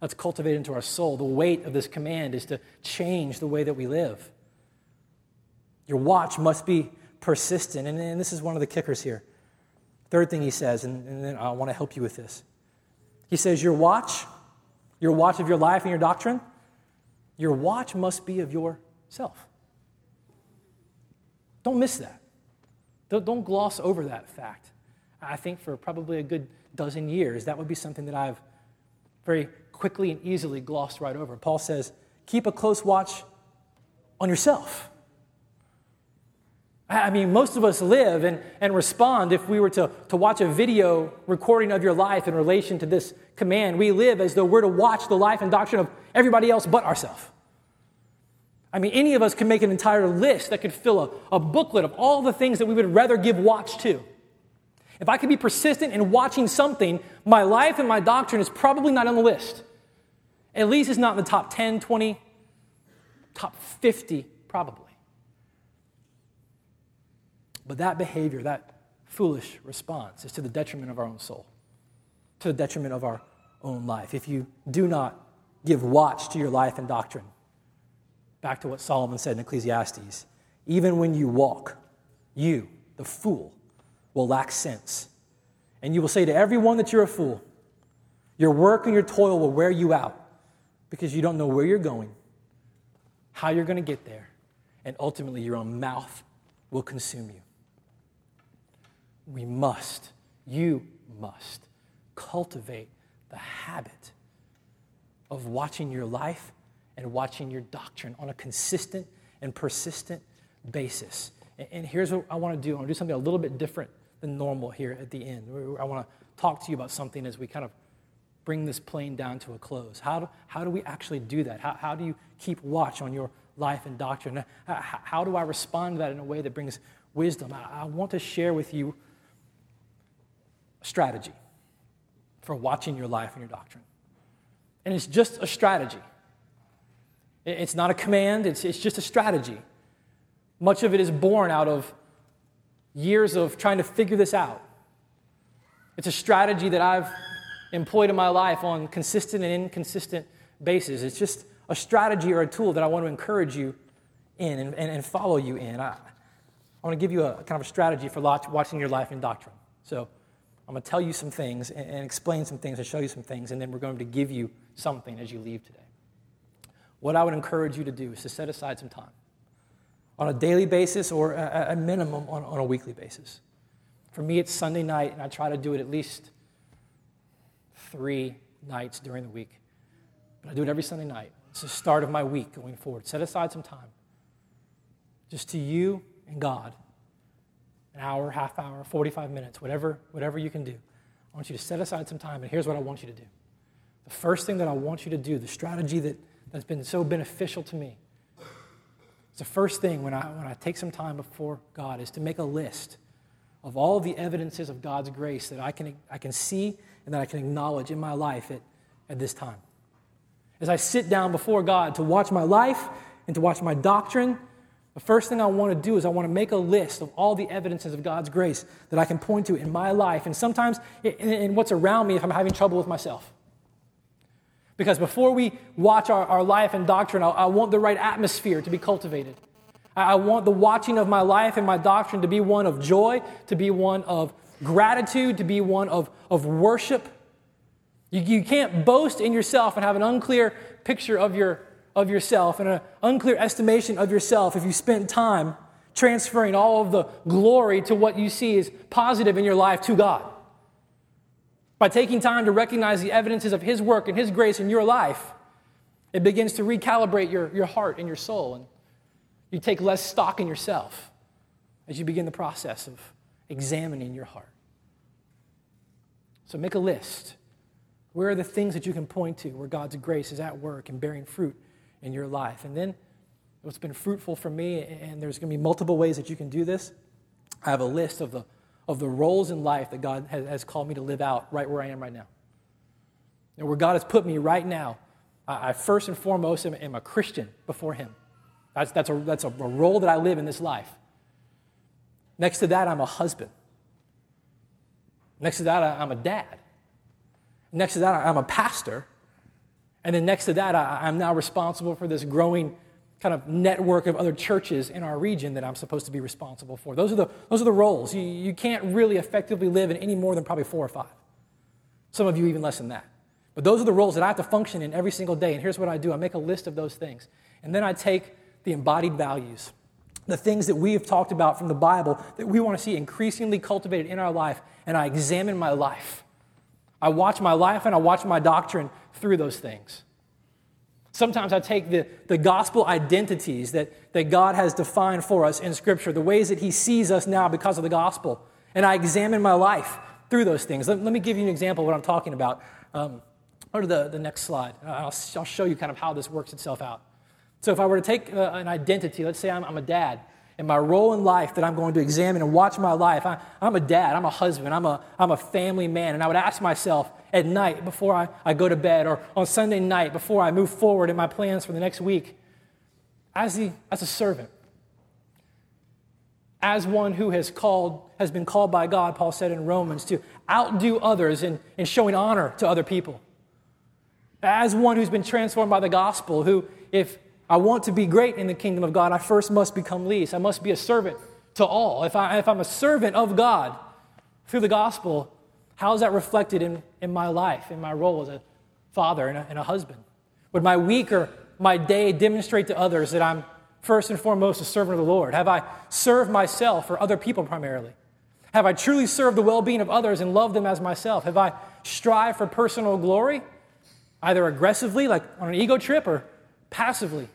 Speaker 1: that's cultivated into our soul. The weight of this command is to change the way that we live. Your watch must be persistent. And, and this is one of the kickers here. Third thing he says, and, and then I want to help you with this. He says, Your watch, your watch of your life and your doctrine, your watch must be of yourself. Don't miss that. Don't, don't gloss over that fact. I think for probably a good dozen years, that would be something that I've very quickly and easily glossed right over. Paul says, keep a close watch on yourself. I mean, most of us live and, and respond if we were to, to watch a video recording of your life in relation to this command. We live as though we're to watch the life and doctrine of everybody else but ourselves. I mean, any of us can make an entire list that could fill a, a booklet of all the things that we would rather give watch to. If I could be persistent in watching something, my life and my doctrine is probably not on the list. At least it's not in the top 10, 20, top 50, probably. But that behavior, that foolish response, is to the detriment of our own soul, to the detriment of our own life. If you do not give watch to your life and doctrine, Back to what Solomon said in Ecclesiastes even when you walk, you, the fool, will lack sense. And you will say to everyone that you're a fool. Your work and your toil will wear you out because you don't know where you're going, how you're going to get there, and ultimately your own mouth will consume you. We must, you must, cultivate the habit of watching your life and watching your doctrine on a consistent and persistent basis. And here's what I want to do I want to do something a little bit different than normal here at the end. I want to talk to you about something as we kind of bring this plane down to a close. How do, how do we actually do that? How, how do you keep watch on your life and doctrine? How, how do I respond to that in a way that brings wisdom? I, I want to share with you a strategy for watching your life and your doctrine. And it's just a strategy. It's not a command, it's, it's just a strategy. Much of it is born out of years of trying to figure this out. It's a strategy that I've employed in my life on consistent and inconsistent basis. It's just a strategy or a tool that I want to encourage you in and, and, and follow you in. I, I want to give you a kind of a strategy for watching your life in doctrine. So I'm going to tell you some things and, and explain some things and show you some things, and then we're going to give you something as you leave today what I would encourage you to do is to set aside some time on a daily basis or a, minimum on, on a weekly basis. For me, it's Sunday night, and I try to do it at least three nights during the week. But I do it every Sunday night. It's the start of my week going forward. Set aside some time just to you and God an hour, half hour, 45 minutes, whatever, whatever you can do. I want you to set aside some time, and here's what I want you to do. The first thing that I want you to do, the strategy that that's been so beneficial to me. It's the first thing when I, when I take some time before God is to make a list of all the evidences of God's grace that I can, I can see and that I can acknowledge in my life at, at this time. As I sit down before God to watch my life and to watch my doctrine, the first thing I want to do is I want to make a list of all the evidences of God's grace that I can point to in my life and sometimes in, in what's around me if I'm having trouble with myself. Because before we watch our, our life and doctrine, I, I want the right atmosphere to be cultivated. I, I want the watching of my life and my doctrine to be one of joy, to be one of gratitude, to be one of, of worship. You, you can't boast in yourself and have an unclear picture of, your, of yourself and an unclear estimation of yourself if you spend time transferring all of the glory to what you see is positive in your life to God. By taking time to recognize the evidences of His work and His grace in your life, it begins to recalibrate your, your heart and your soul. And you take less stock in yourself as you begin the process of examining your heart. So make a list. Where are the things that you can point to where God's grace is at work and bearing fruit in your life? And then what's been fruitful for me, and there's going to be multiple ways that you can do this. I have a list of the of the roles in life that God has, has called me to live out right where I am right now. And where God has put me right now, I, I first and foremost am, am, a Christian before Him. That's, that's, a, that's a, a role that I live in this life. Next to that, I'm a husband. Next to that, I'm a dad. Next to that, I'm a pastor. And then next to that, I'm now responsible for this growing kind of network of other churches in our region that I'm supposed to be responsible for. Those are the, those are the roles. You, you can't really effectively live in any more than probably four or five. Some of you even less than that. But those are the roles that I have to function in every single day. And here's what I do I make a list of those things. And then I take the embodied values, the things that we have talked about from the Bible that we want to see increasingly cultivated in our life, and I examine my life. I watch my life and I watch my doctrine through those things. Sometimes I take the, the gospel identities that, that God has defined for us in Scripture, the ways that He sees us now because of the gospel, and I examine my life through those things. Let, let me give you an example of what I'm talking about. Um, to the, the next slide. I'll, I'll show you kind of how this works itself out. So, if I were to take uh, an identity, let's say I'm, I'm a dad, and my role in life that I'm going to examine and watch my life. I, am a dad, I'm a husband, I'm a, I'm a family man. And I would ask myself at night before I, I go to bed or on Sunday night before I move forward in my plans for the next week, as, the, as a servant, as one who has called, has been called by God, Paul said in Romans, to outdo others in, in showing honor to other people. As one who's been transformed by the gospel, who, if I want to be great in the kingdom of God, I first must become least. I must be a servant to all. If, I, if I'm a servant of God through the gospel, how is that reflected in, in my life, in my role as a father and a, and a husband? Would my week or my day demonstrate to others that I'm first and foremost a servant of the Lord? Have I served myself or other people primarily? Have I truly served the well being of others and loved them as myself? Have I strived for personal glory, either aggressively, like on an ego trip, or passively,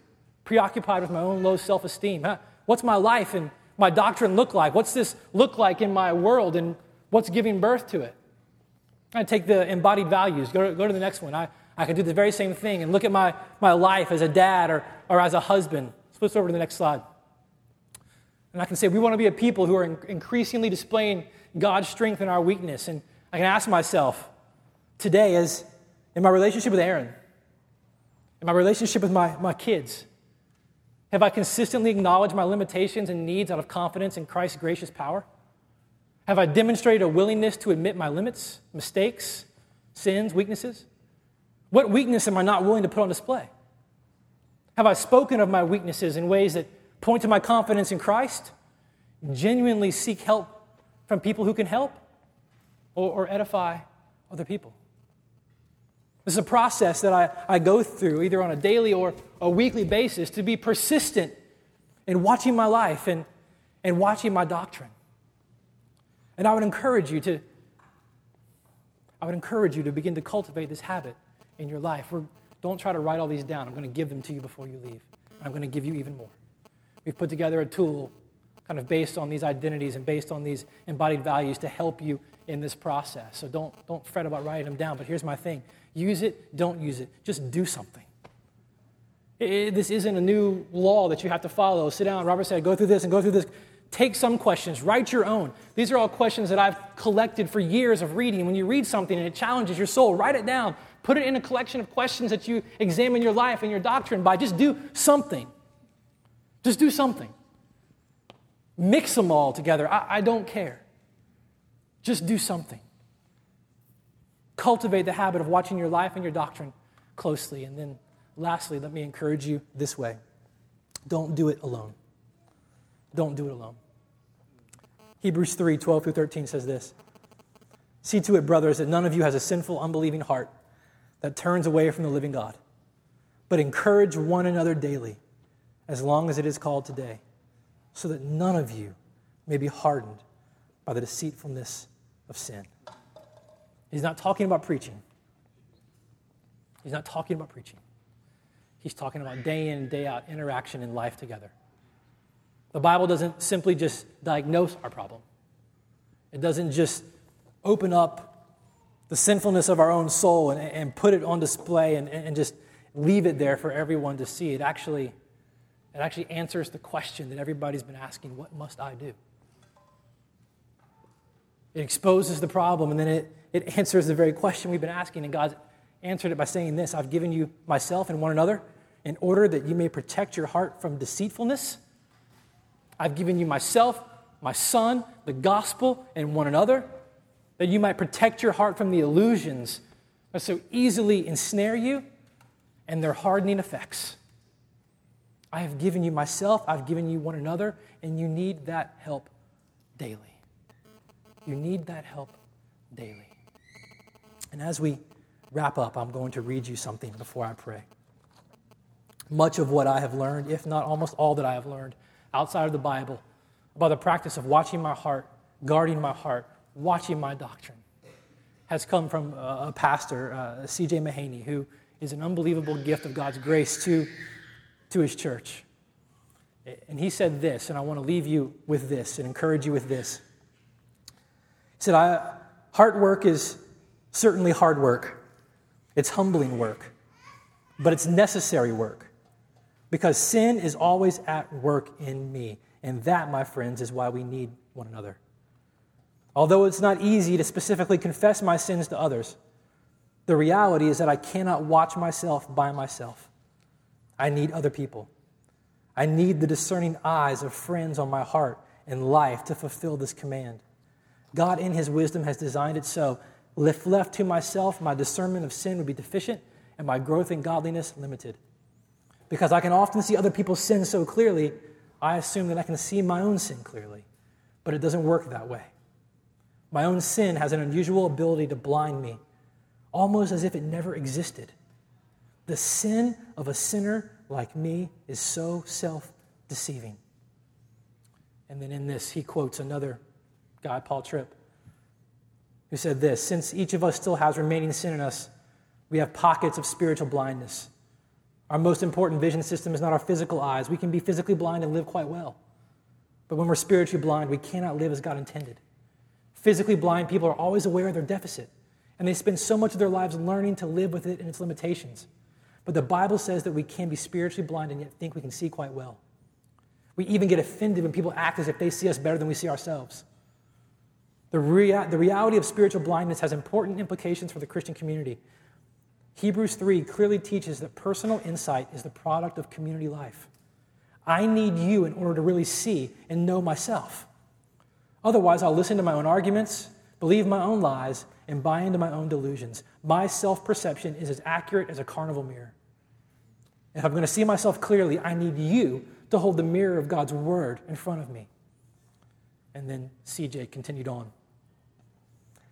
Speaker 1: preoccupied with my own low self esteem. What's my life and my doctrine look like? What's this look like in my world and what's giving birth to it? I take the embodied values, go to, go to the next one. I, I can do the very same thing and look at my, my life as a dad or, or as a husband. Let's over to the next slide. And I can say we want to be a people who are increasingly displaying God's strength in our weakness. And I can ask myself today, as in my relationship with Aaron, in my relationship with my, my kids? Have I consistently acknowledged my limitations and needs out of confidence in Christ's gracious power? Have I demonstrated a willingness to admit my limits, mistakes, sins, weaknesses? What weakness am I not willing to put on display? Have I spoken of my weaknesses in ways that point to my confidence in Christ? Genuinely seek help from people who can help or, or edify other people? This is a process that I, I go through either on a daily or a weekly basis to be persistent in watching my life and, and watching my doctrine. And I would encourage you to I would encourage you to begin to cultivate this habit in your life. We're, don't try to write all these down. I'm going to give them to you before you leave. I'm going to give you even more. We've put together a tool kind of based on these identities and based on these embodied values to help you in this process. So don't, don't fret about writing them down. But here's my thing use it, don't use it. Just do something. It, this isn't a new law that you have to follow. Sit down. Robert said, go through this and go through this. Take some questions, write your own. These are all questions that I've collected for years of reading. When you read something and it challenges your soul, write it down. Put it in a collection of questions that you examine your life and your doctrine by. Just do something. Just do something. Mix them all together. I, I don't care. Just do something. Cultivate the habit of watching your life and your doctrine closely. And then, lastly, let me encourage you this way don't do it alone. Don't do it alone. Hebrews 3 12 through 13 says this See to it, brothers, that none of you has a sinful, unbelieving heart that turns away from the living God, but encourage one another daily, as long as it is called today so that none of you may be hardened by the deceitfulness of sin. He's not talking about preaching. He's not talking about preaching. He's talking about day in and day out interaction in life together. The Bible doesn't simply just diagnose our problem, it doesn't just open up the sinfulness of our own soul and, and put it on display and, and just leave it there for everyone to see. It actually it actually answers the question that everybody's been asking what must I do? It exposes the problem and then it, it answers the very question we've been asking. And God answered it by saying this I've given you myself and one another in order that you may protect your heart from deceitfulness. I've given you myself, my son, the gospel, and one another that you might protect your heart from the illusions that so easily ensnare you and their hardening effects. I have given you myself, I've given you one another, and you need that help daily. You need that help daily. And as we wrap up, I'm going to read you something before I pray. Much of what I have learned, if not almost all that I have learned outside of the Bible, about the practice of watching my heart, guarding my heart, watching my doctrine, has come from a pastor, uh, C.J. Mahaney, who is an unbelievable gift of God's grace to, to his church. And he said this, and I want to leave you with this and encourage you with this. He said, I, Heart work is certainly hard work, it's humbling work, but it's necessary work because sin is always at work in me. And that, my friends, is why we need one another. Although it's not easy to specifically confess my sins to others, the reality is that I cannot watch myself by myself. I need other people. I need the discerning eyes of friends on my heart and life to fulfill this command. God, in His wisdom, has designed it so. If left to myself, my discernment of sin would be deficient and my growth in godliness limited. Because I can often see other people's sin so clearly, I assume that I can see my own sin clearly. But it doesn't work that way. My own sin has an unusual ability to blind me, almost as if it never existed. The sin of a sinner like me is so self deceiving. And then in this, he quotes another guy, Paul Tripp, who said this Since each of us still has remaining sin in us, we have pockets of spiritual blindness. Our most important vision system is not our physical eyes. We can be physically blind and live quite well. But when we're spiritually blind, we cannot live as God intended. Physically blind people are always aware of their deficit, and they spend so much of their lives learning to live with it and its limitations. But the Bible says that we can be spiritually blind and yet think we can see quite well. We even get offended when people act as if they see us better than we see ourselves. The, rea- the reality of spiritual blindness has important implications for the Christian community. Hebrews 3 clearly teaches that personal insight is the product of community life. I need you in order to really see and know myself. Otherwise, I'll listen to my own arguments, believe my own lies, and buy into my own delusions. My self perception is as accurate as a carnival mirror. If I'm going to see myself clearly, I need you to hold the mirror of God's word in front of me. And then CJ continued on.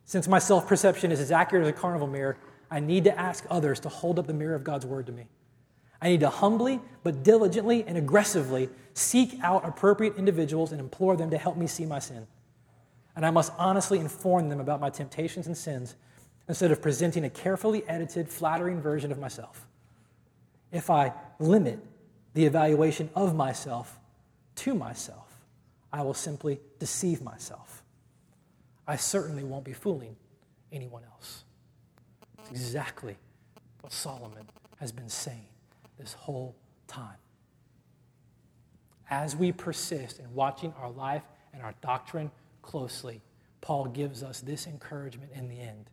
Speaker 1: Since my self perception is as accurate as a carnival mirror, I need to ask others to hold up the mirror of God's word to me. I need to humbly, but diligently and aggressively seek out appropriate individuals and implore them to help me see my sin and I must honestly inform them about my temptations and sins instead of presenting a carefully edited, flattering version of myself. If I limit the evaluation of myself to myself, I will simply deceive myself. I certainly won't be fooling anyone else. It's exactly what Solomon has been saying this whole time. As we persist in watching our life and our doctrine closely, Paul gives us this encouragement in the end.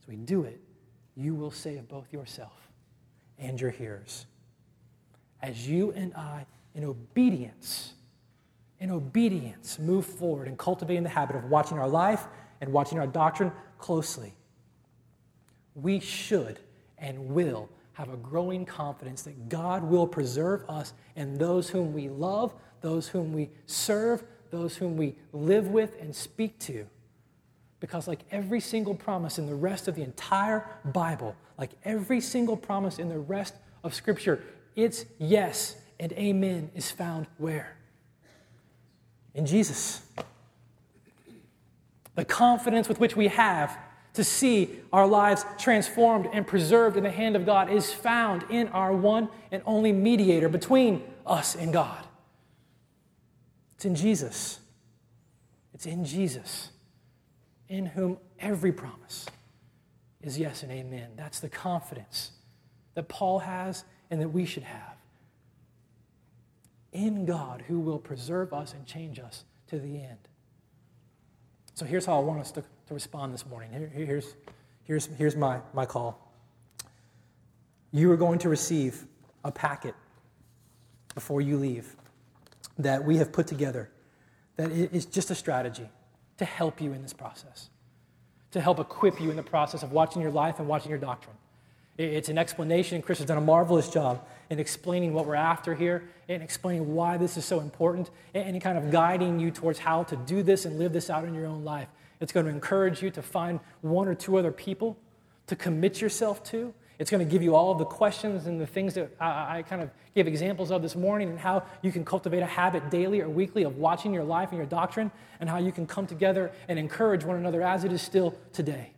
Speaker 1: As we do it, you will save both yourself and your hearers. As you and I, in obedience, in obedience, move forward and cultivating the habit of watching our life and watching our doctrine closely, we should and will have a growing confidence that God will preserve us and those whom we love, those whom we serve, those whom we live with and speak to. Because, like every single promise in the rest of the entire Bible, like every single promise in the rest of Scripture, its yes and amen is found where? In Jesus. The confidence with which we have to see our lives transformed and preserved in the hand of God is found in our one and only mediator between us and God. It's in Jesus. It's in Jesus, in whom every promise is yes and amen. That's the confidence that Paul has and that we should have. In God, who will preserve us and change us to the end. So here's how I want us to, to respond this morning. Here, here's, here's, here's my, my call. You are going to receive a packet before you leave that we have put together that is just a strategy to help you in this process. to help equip you in the process of watching your life and watching your doctrine. It's an explanation, Chris has done a marvelous job in explaining what we're after here and explaining why this is so important and kind of guiding you towards how to do this and live this out in your own life. It's going to encourage you to find one or two other people to commit yourself to. It's going to give you all of the questions and the things that I, I, kind of gave examples of this morning, and how you can cultivate a habit daily or weekly of watching your life and your doctrine, and how you can come together and encourage one another as it is still today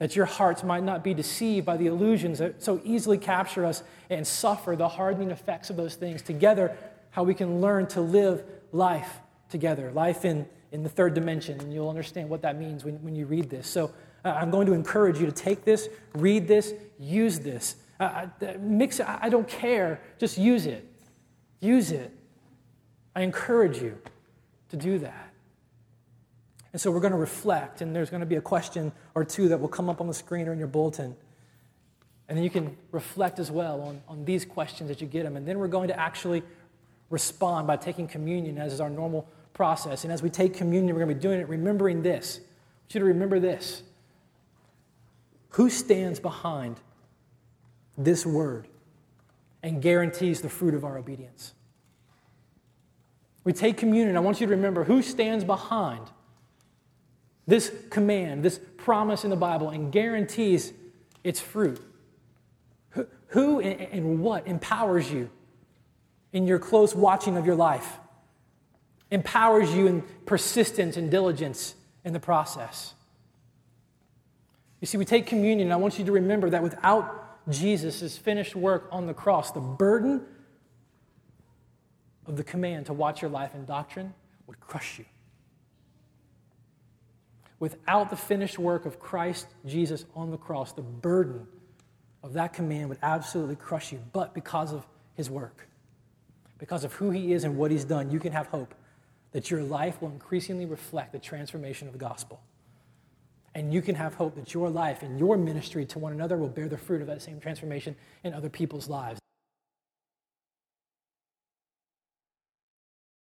Speaker 1: that your hearts might not be deceived by the illusions that so easily capture us and suffer the hardening effects of those things. Together, how we can learn to live life together, life in, in the third dimension, and you'll understand what that means when, when you read this. So, uh, I'm going to encourage you to take this, read this, use this. Uh, mix it, I don't care, just use it. Use it. I encourage you to do that. And so we're going to reflect, and there's going to be a question or two that will come up on the screen or in your bulletin. And then you can reflect as well on, on these questions as you get them. And then we're going to actually respond by taking communion, as is our normal process. And as we take communion, we're going to be doing it remembering this. I want you to remember this. Who stands behind this word and guarantees the fruit of our obedience? We take communion. I want you to remember who stands behind this command, this promise in the Bible, and guarantees its fruit. Who, and what empowers you in your close watching of your life? Empowers you in persistence and diligence in the process. You see, we take communion, and I want you to remember that without Jesus' finished work on the cross, the burden of the command to watch your life in doctrine would crush you without the finished work of Christ Jesus on the cross, the burden of that command would absolutely crush you. But because of his work, because of who he is and what he's done, you can have hope that your life will increasingly reflect the transformation of the gospel. And you can have hope that your life and your ministry to one another will bear the fruit of that same transformation in other people's lives.